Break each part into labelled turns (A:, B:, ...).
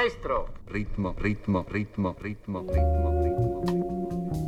A: Maestro!
B: Ritmo, ritmo, ritmo, ritmo, ritmo, ritmo. Ritmo,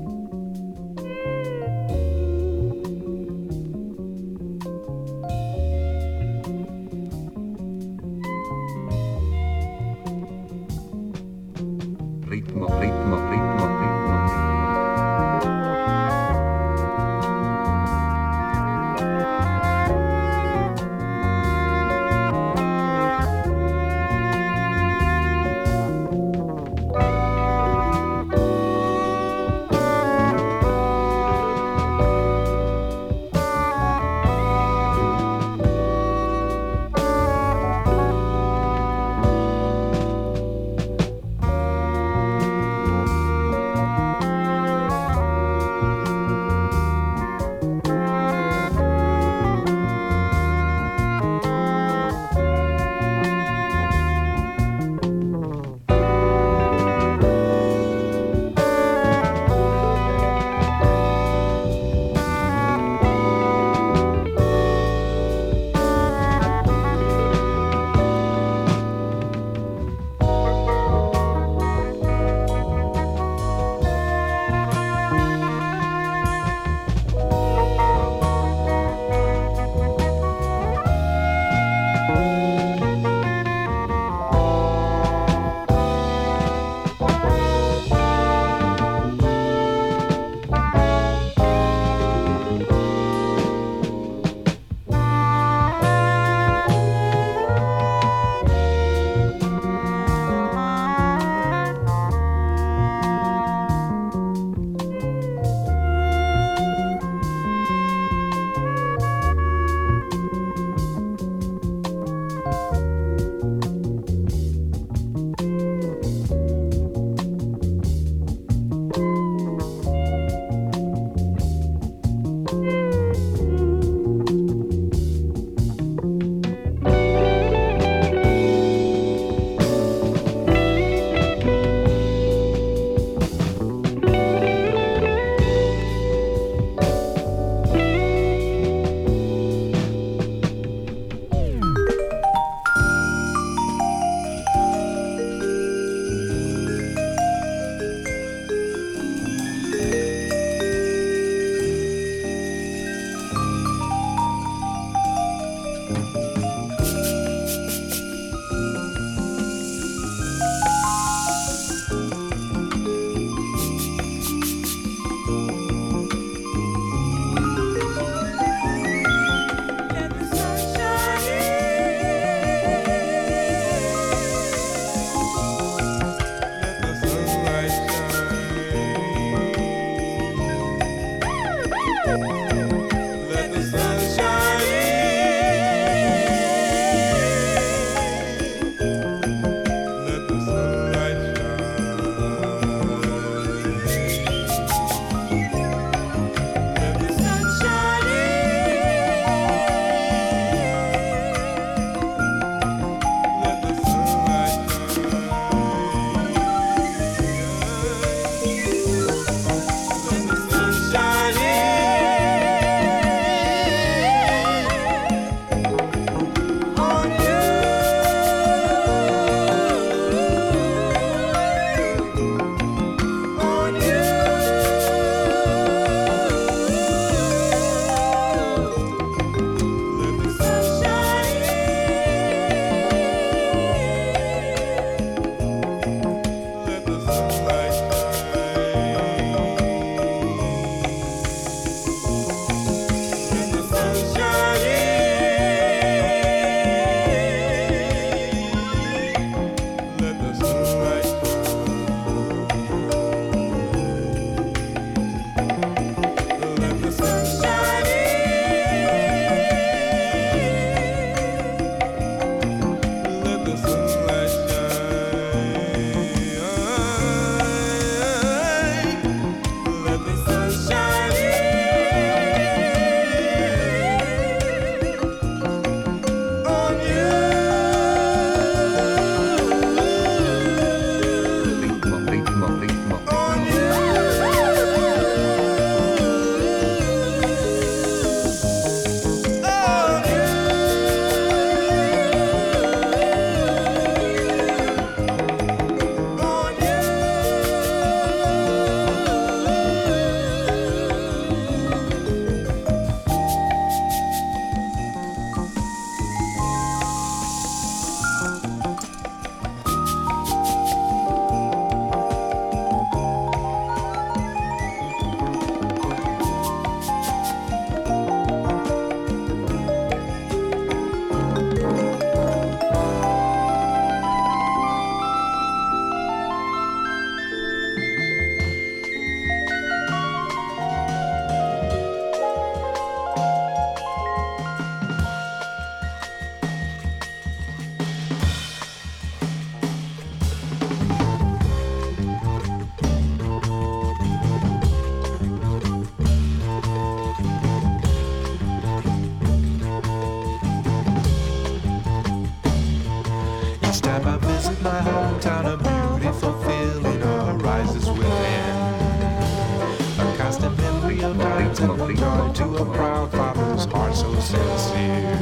C: proud father's heart so sincere.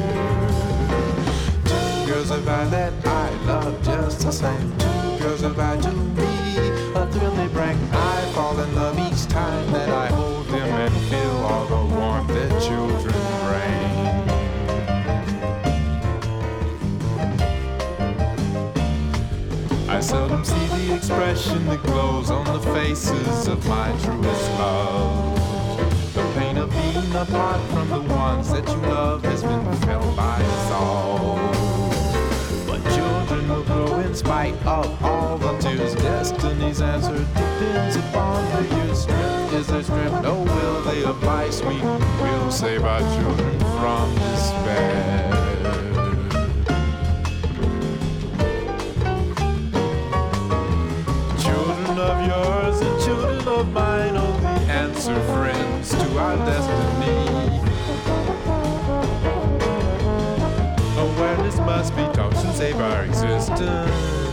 C: Two girls of I that I love just the same. Two girls of I to me, a thrill they bring. I fall in love each time that I hold them and feel all the warmth that children bring. I seldom see the expression that glows on the faces of my truest love. Apart from the ones that you love has been felt by us all. But children will grow in spite of all the tears. Destiny's answer depends upon the year's strength. Is their strength? No, will they abide? Sweet We'll save our children from despair. To our destiny. Awareness must be taught and save our existence.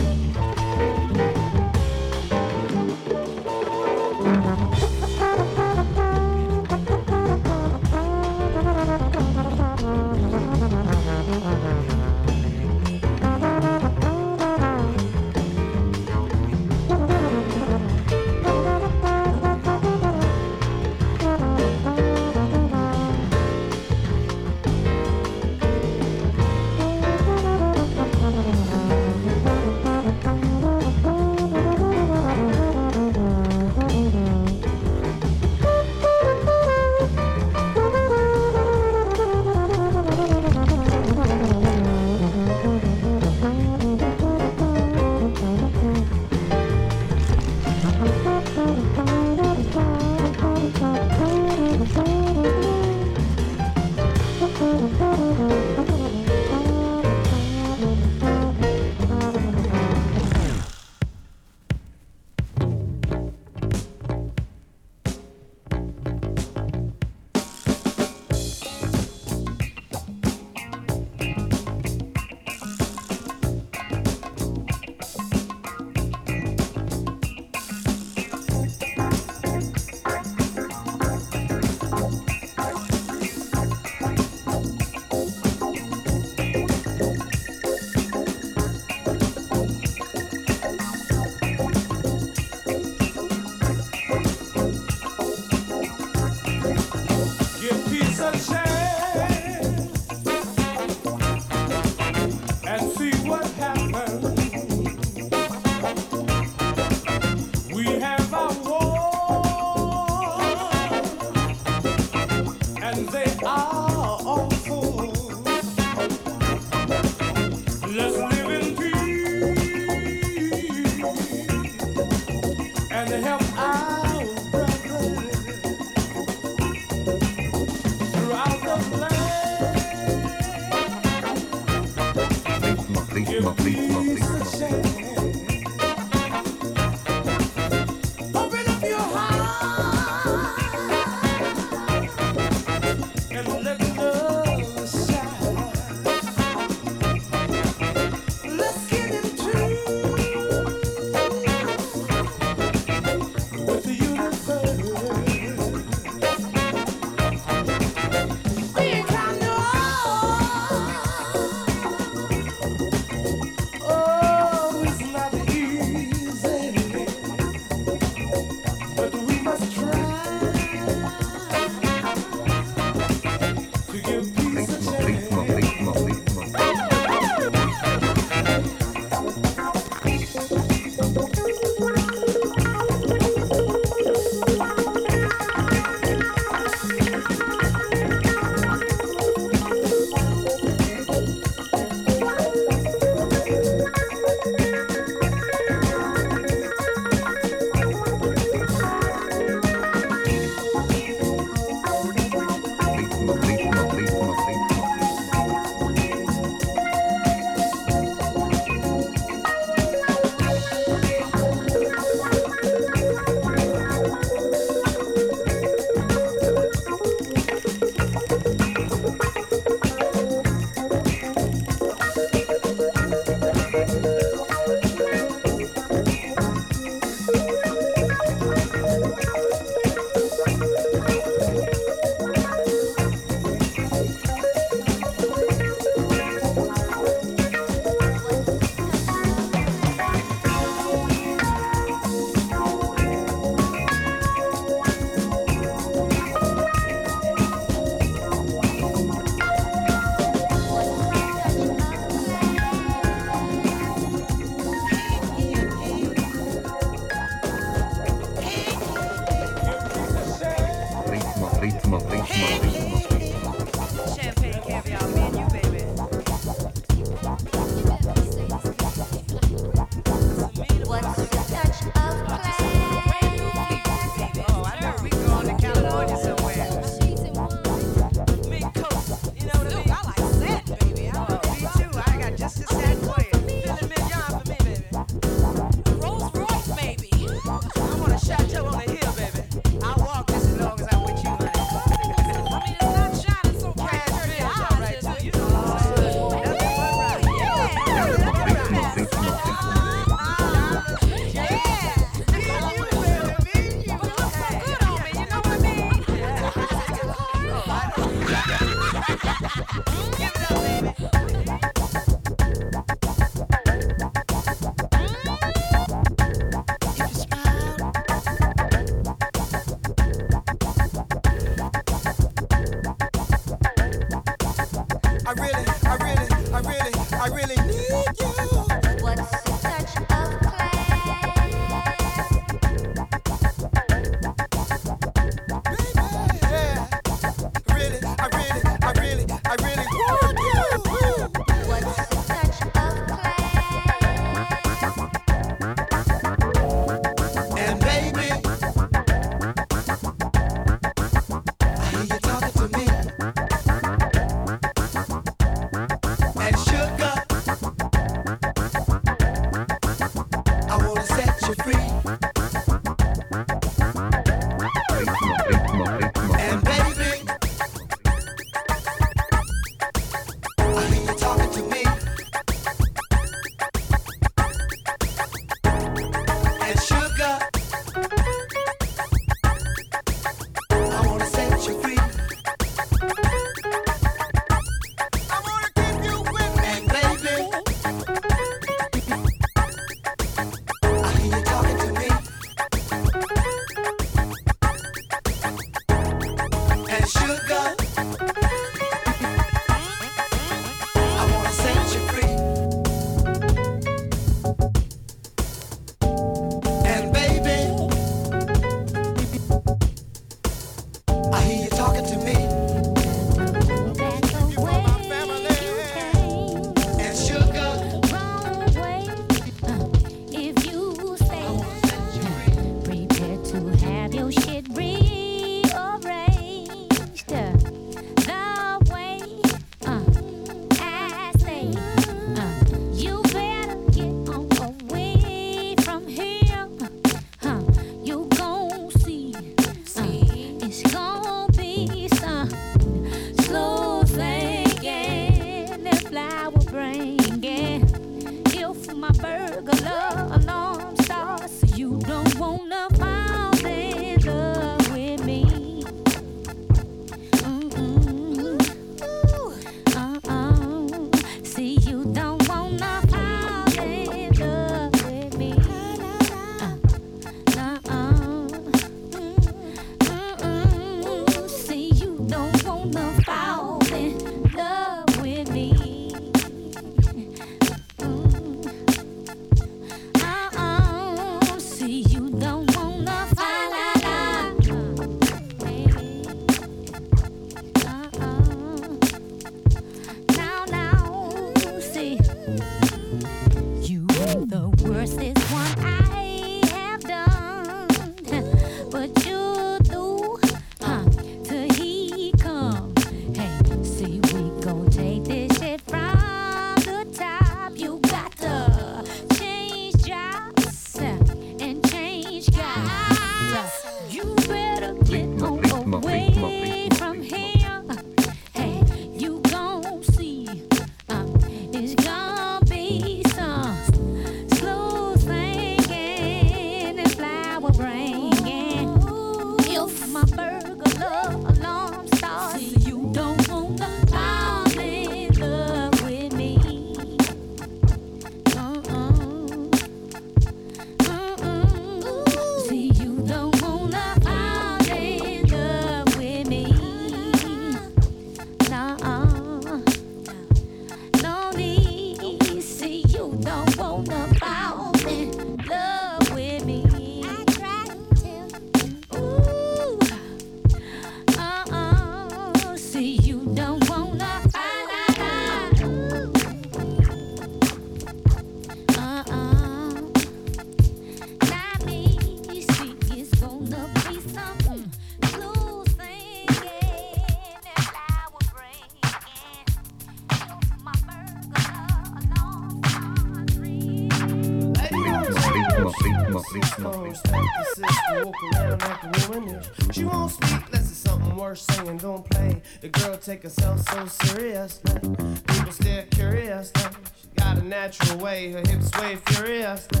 D: She walk around like a
E: woman. She won't speak. unless it's something worth saying. Don't play. The girl take herself so seriously. People stare curiously. She got a natural way. Her hips sway furiously.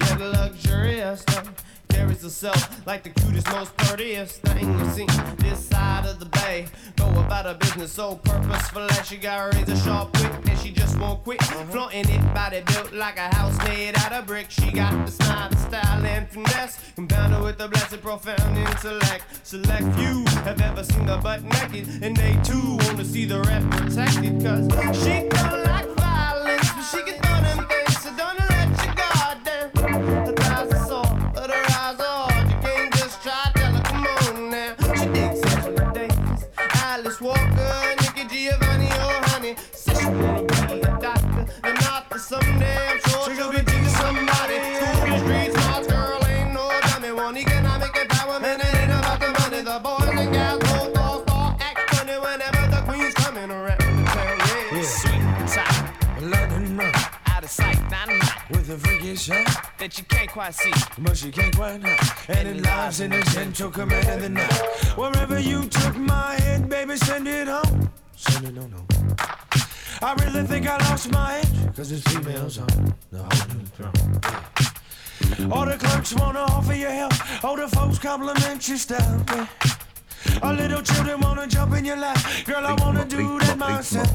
E: Yeah, luxuriously. Carries herself like the cutest, most prettiest thing you've seen this side of the bay. Go about her business so purposeful that she got a razor sharp wit and she just won't quit. Flaunting it, body built like a house made out of brick. She got the style, and finesse. Compounded with a blessed, profound intellect. Select few have ever seen the butt naked, and they too wanna see the rep protected. Cause she don't like with a freaky shot.
F: that you can't quite see.
E: but you can't quite know. And it lies in the gentle command of the night. Wherever you took my head, baby, send it home. Send it on home. I really think I lost my edge, cause it's females on the whole new throne. All the clerks wanna offer you help, all the folks compliment your style. yeah. All little children wanna jump in your lap, girl, I wanna do that myself.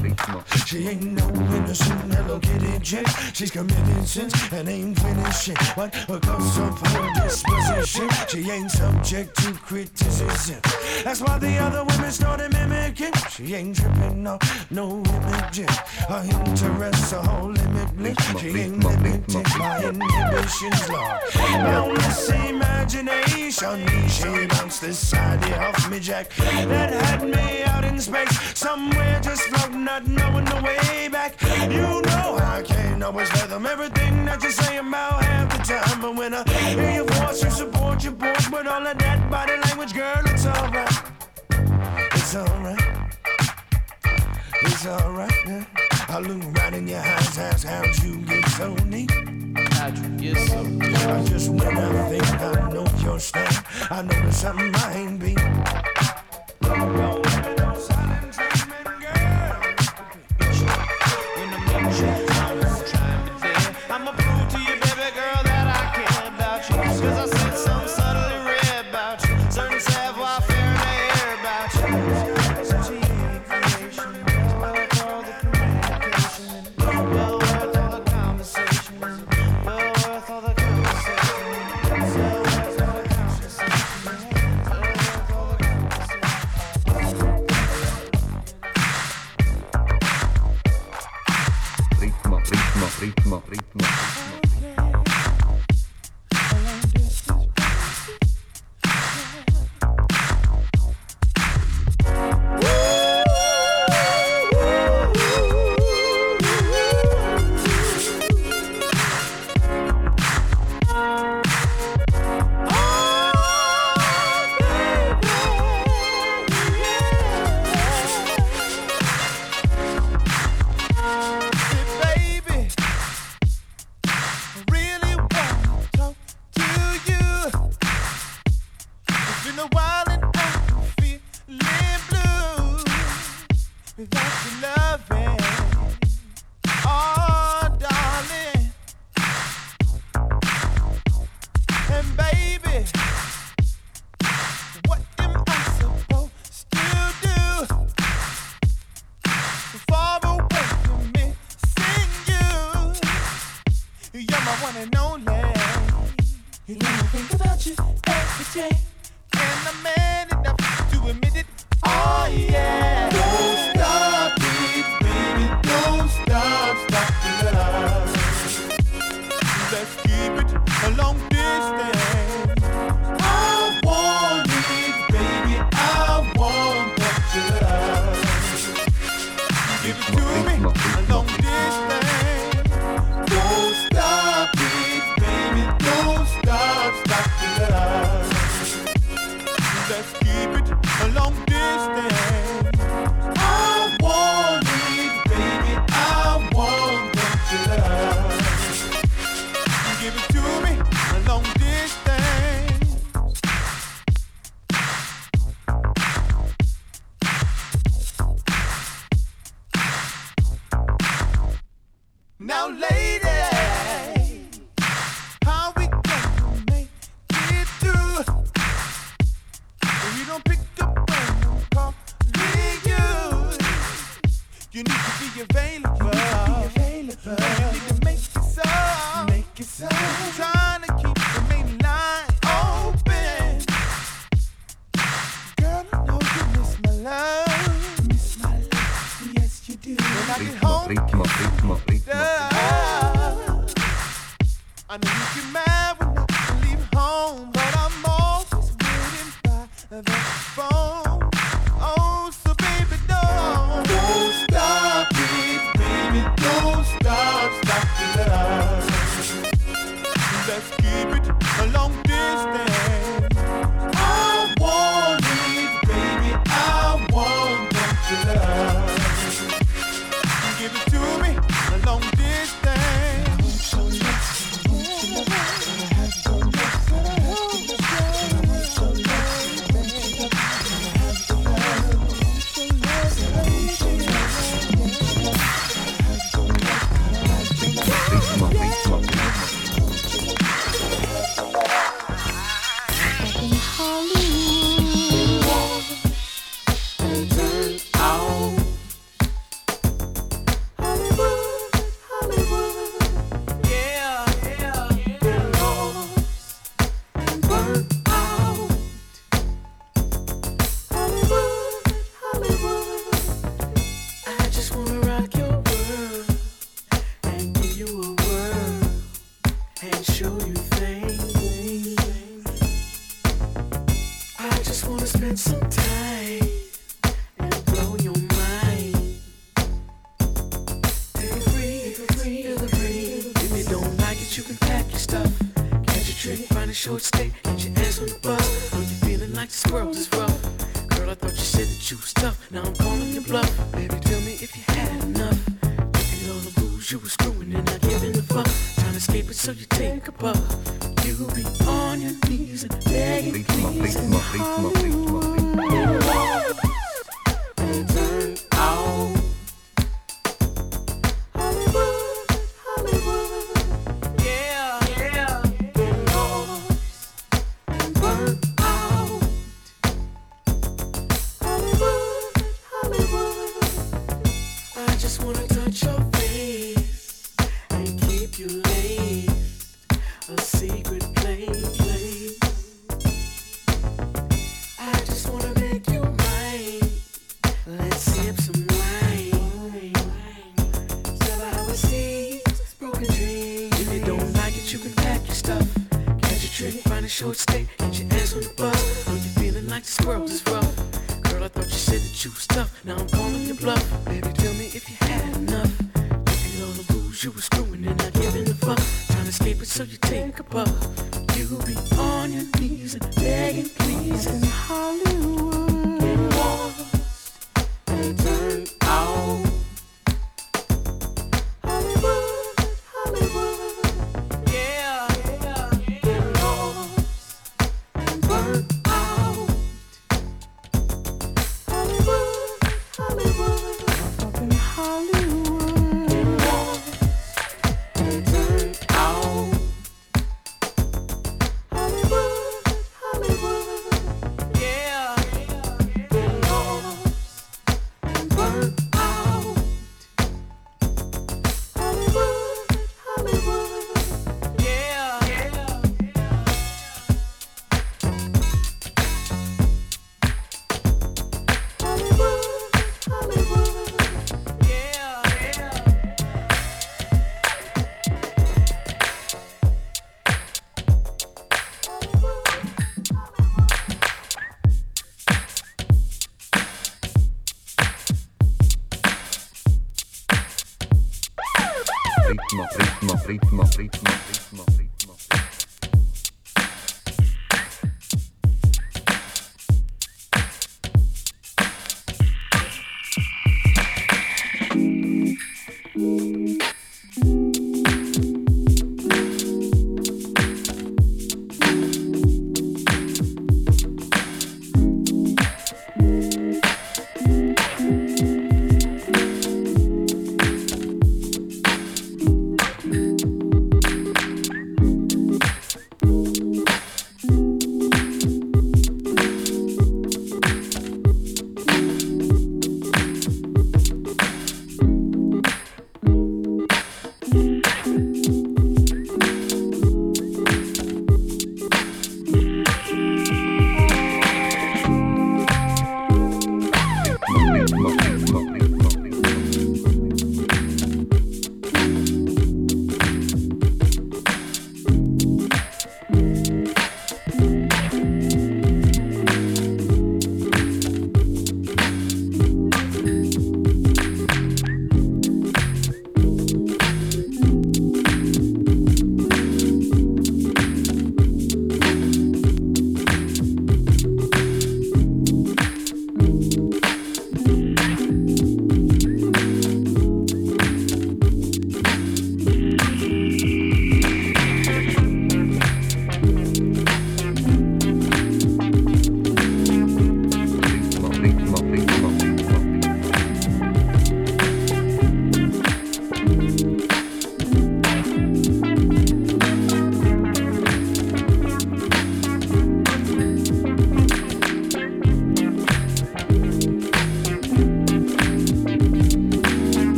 E: She ain't no innocent Hello Kitty chick. She's committed sins and ain't finishing. But because of her disposition, she ain't subject to criticism. That's why the other women started mimicking. She ain't tripping no, no imaging. Her interests are all limitless. She ain't limited by inhibitions, Lord. Boundless imagination. She bounced this side of me, That had me out in space. Somewhere just floating, not knowing the way back. You know I can't always fathom everything that you say about half the time. But when I hear your voice, you support your voice with all of that body language, girl, it's alright. It's alright. It's alright. Yeah. I look right in your eyes, ask how'd you get so neat.
F: How'd you get so
E: I just when I think I know your style, I know there's something I ain't be.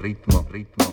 B: Ritmo, ritmo,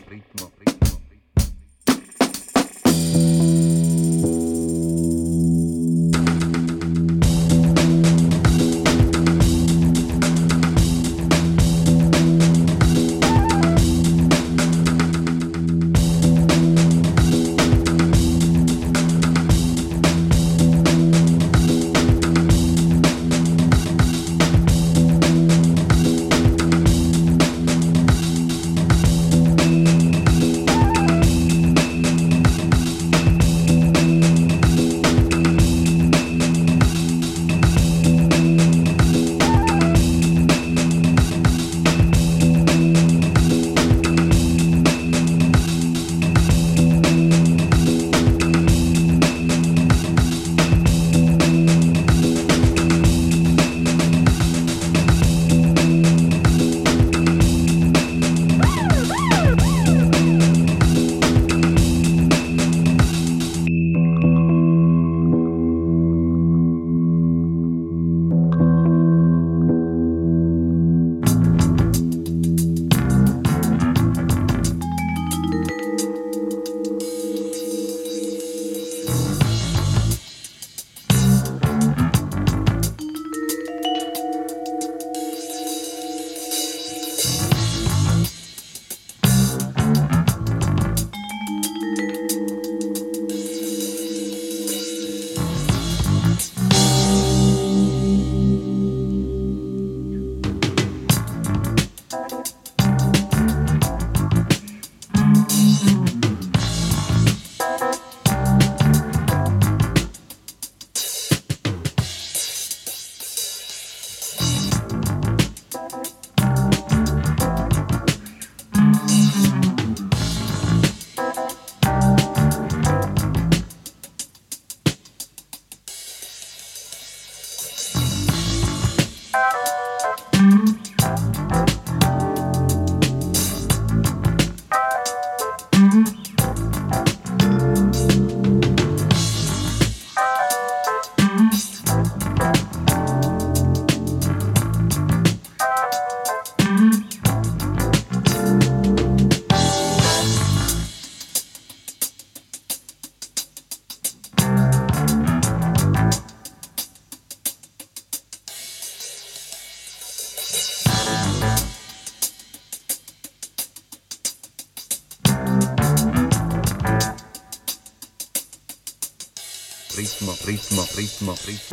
B: ritmo, ritmo,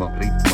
G: Motley.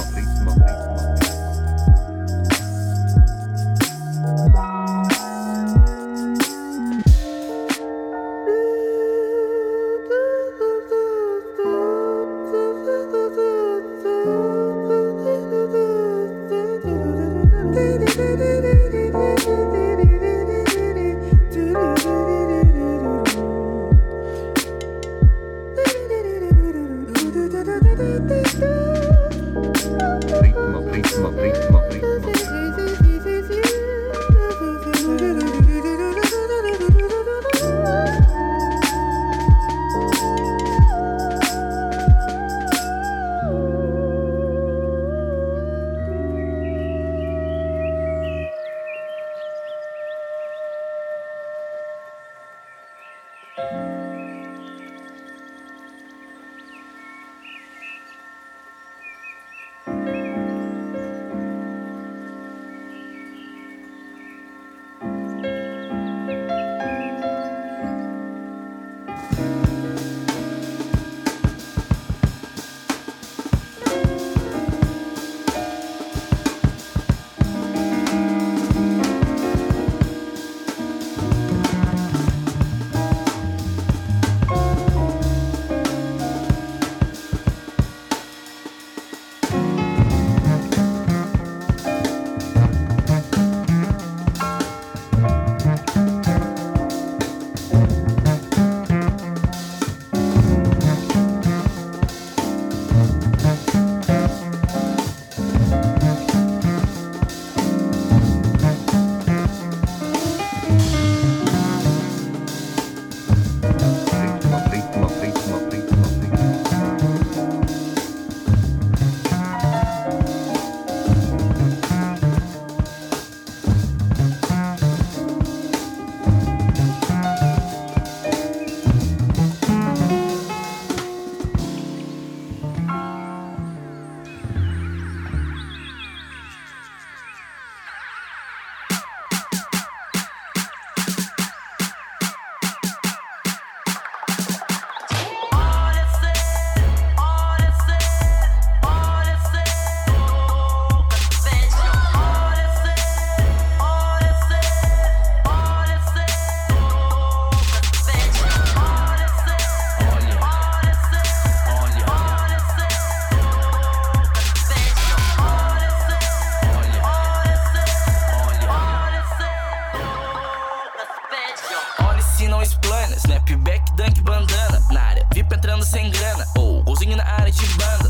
G: sem grana, ou golzinho na área de banda.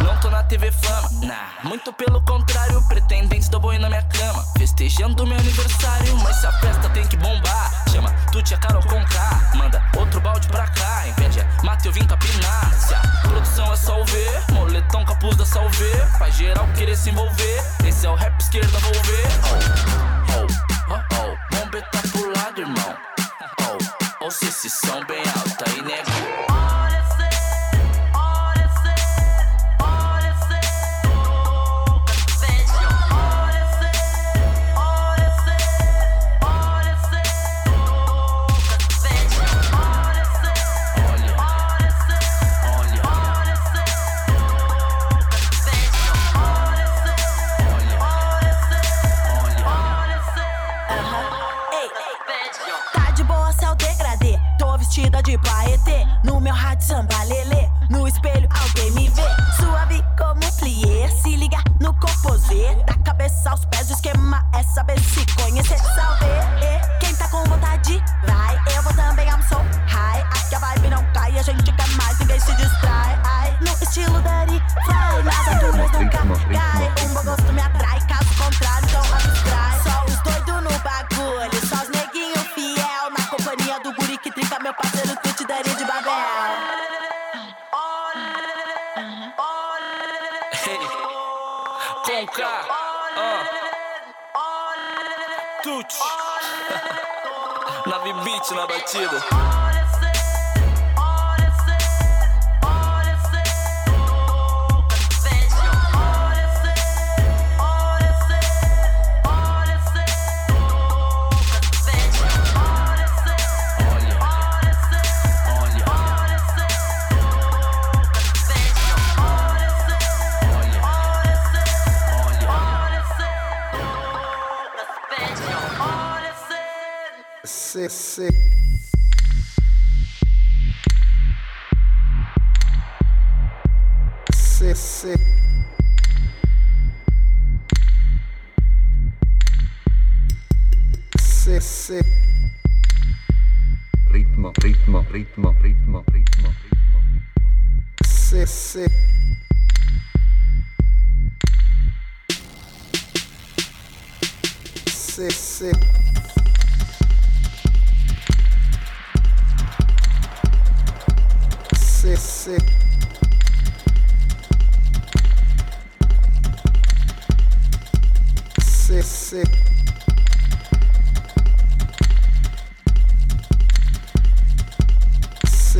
G: Não tô na TV fama, nah. Muito pelo contrário, pretendentes do boi na minha cama. Festejando meu aniversário, mas a festa tem que bombar. Chama Tuti a Carol com K, manda outro balde pra cá. Impede a Mateu vim capinar. Se a produção é salver, moletom, capuz da salve. Faz geral querer se envolver, esse é o rap esquerda, vou ver.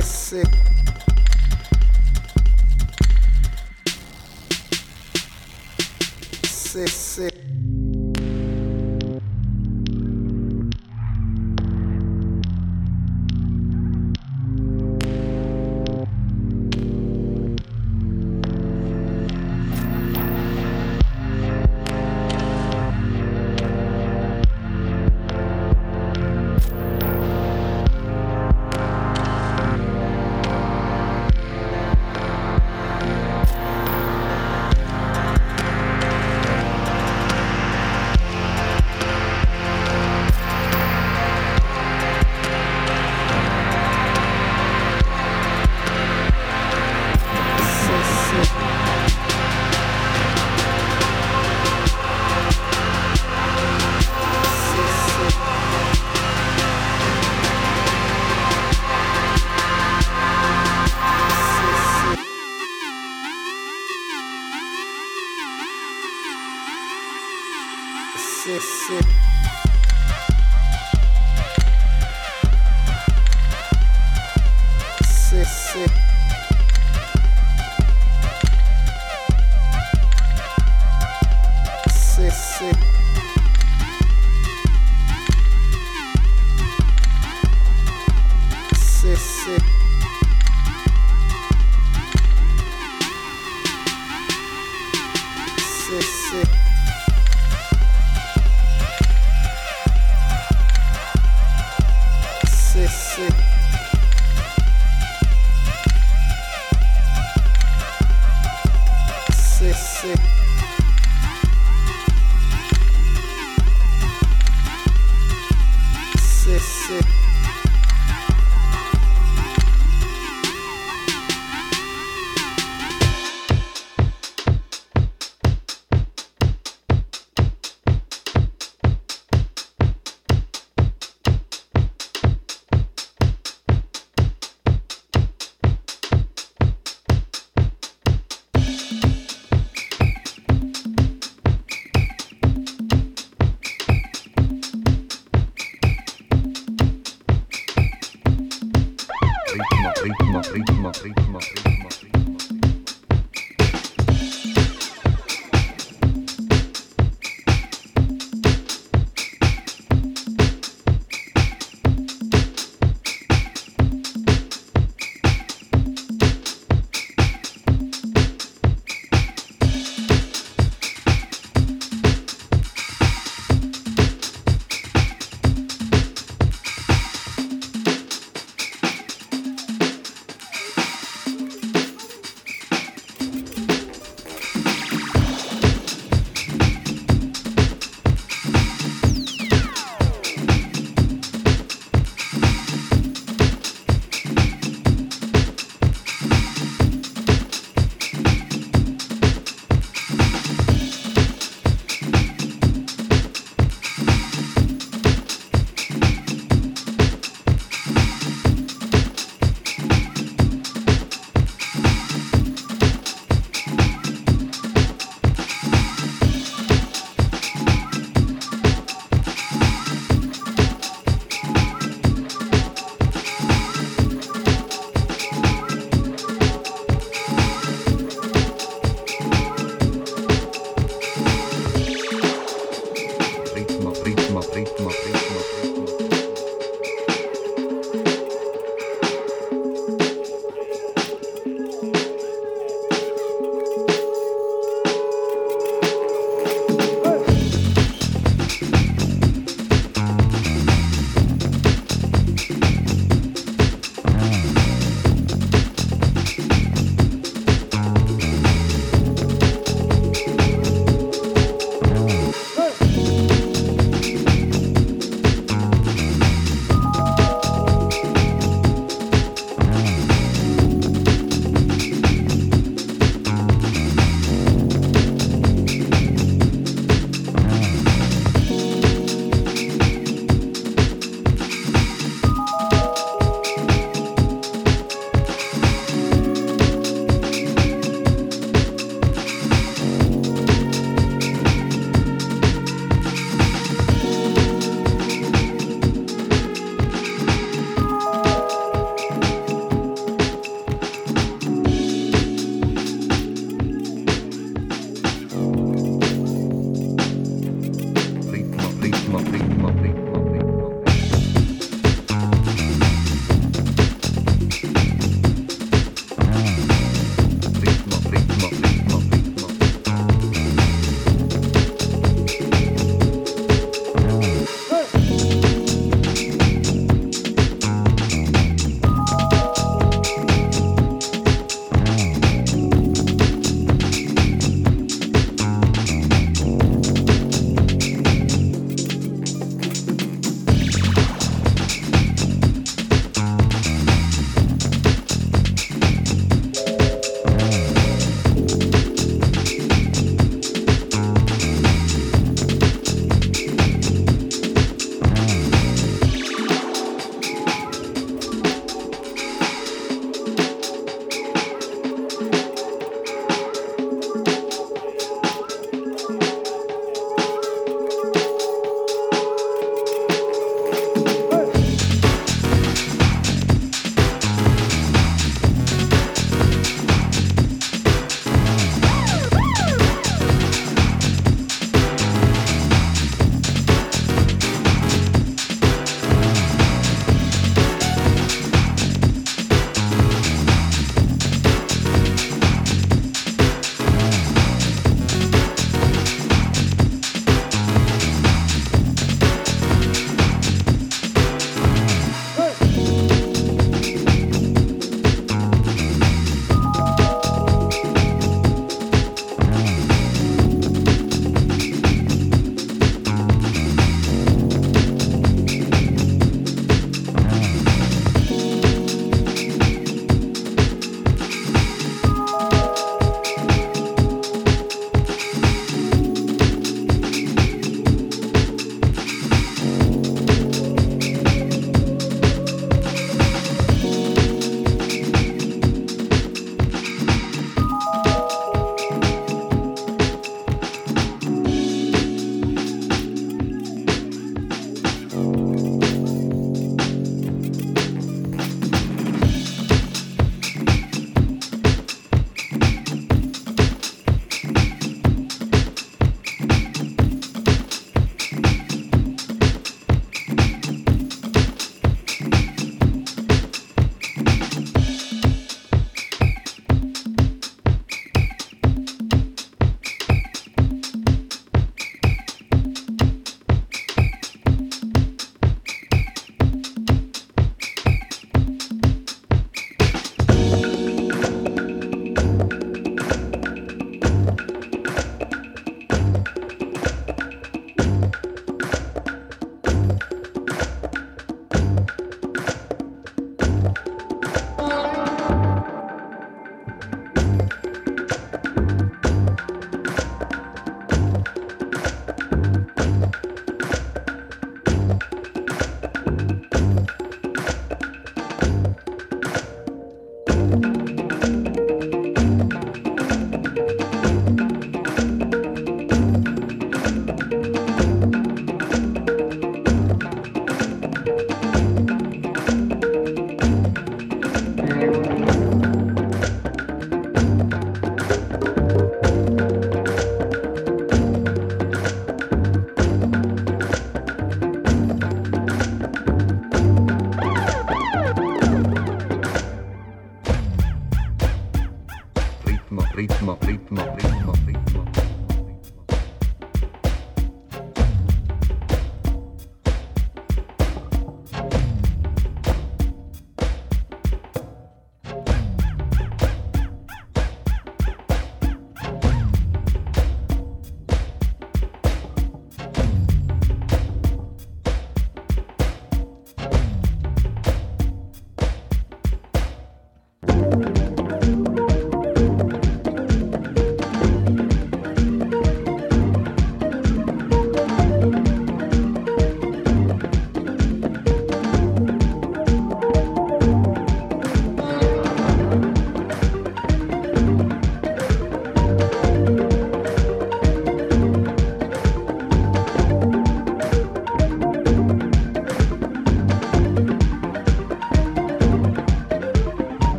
H: CC. CC.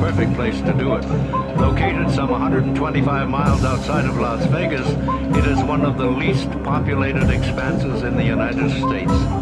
H: Perfect place to do it. Located some 125 miles outside of Las Vegas, it is one of the least populated expanses in the United States.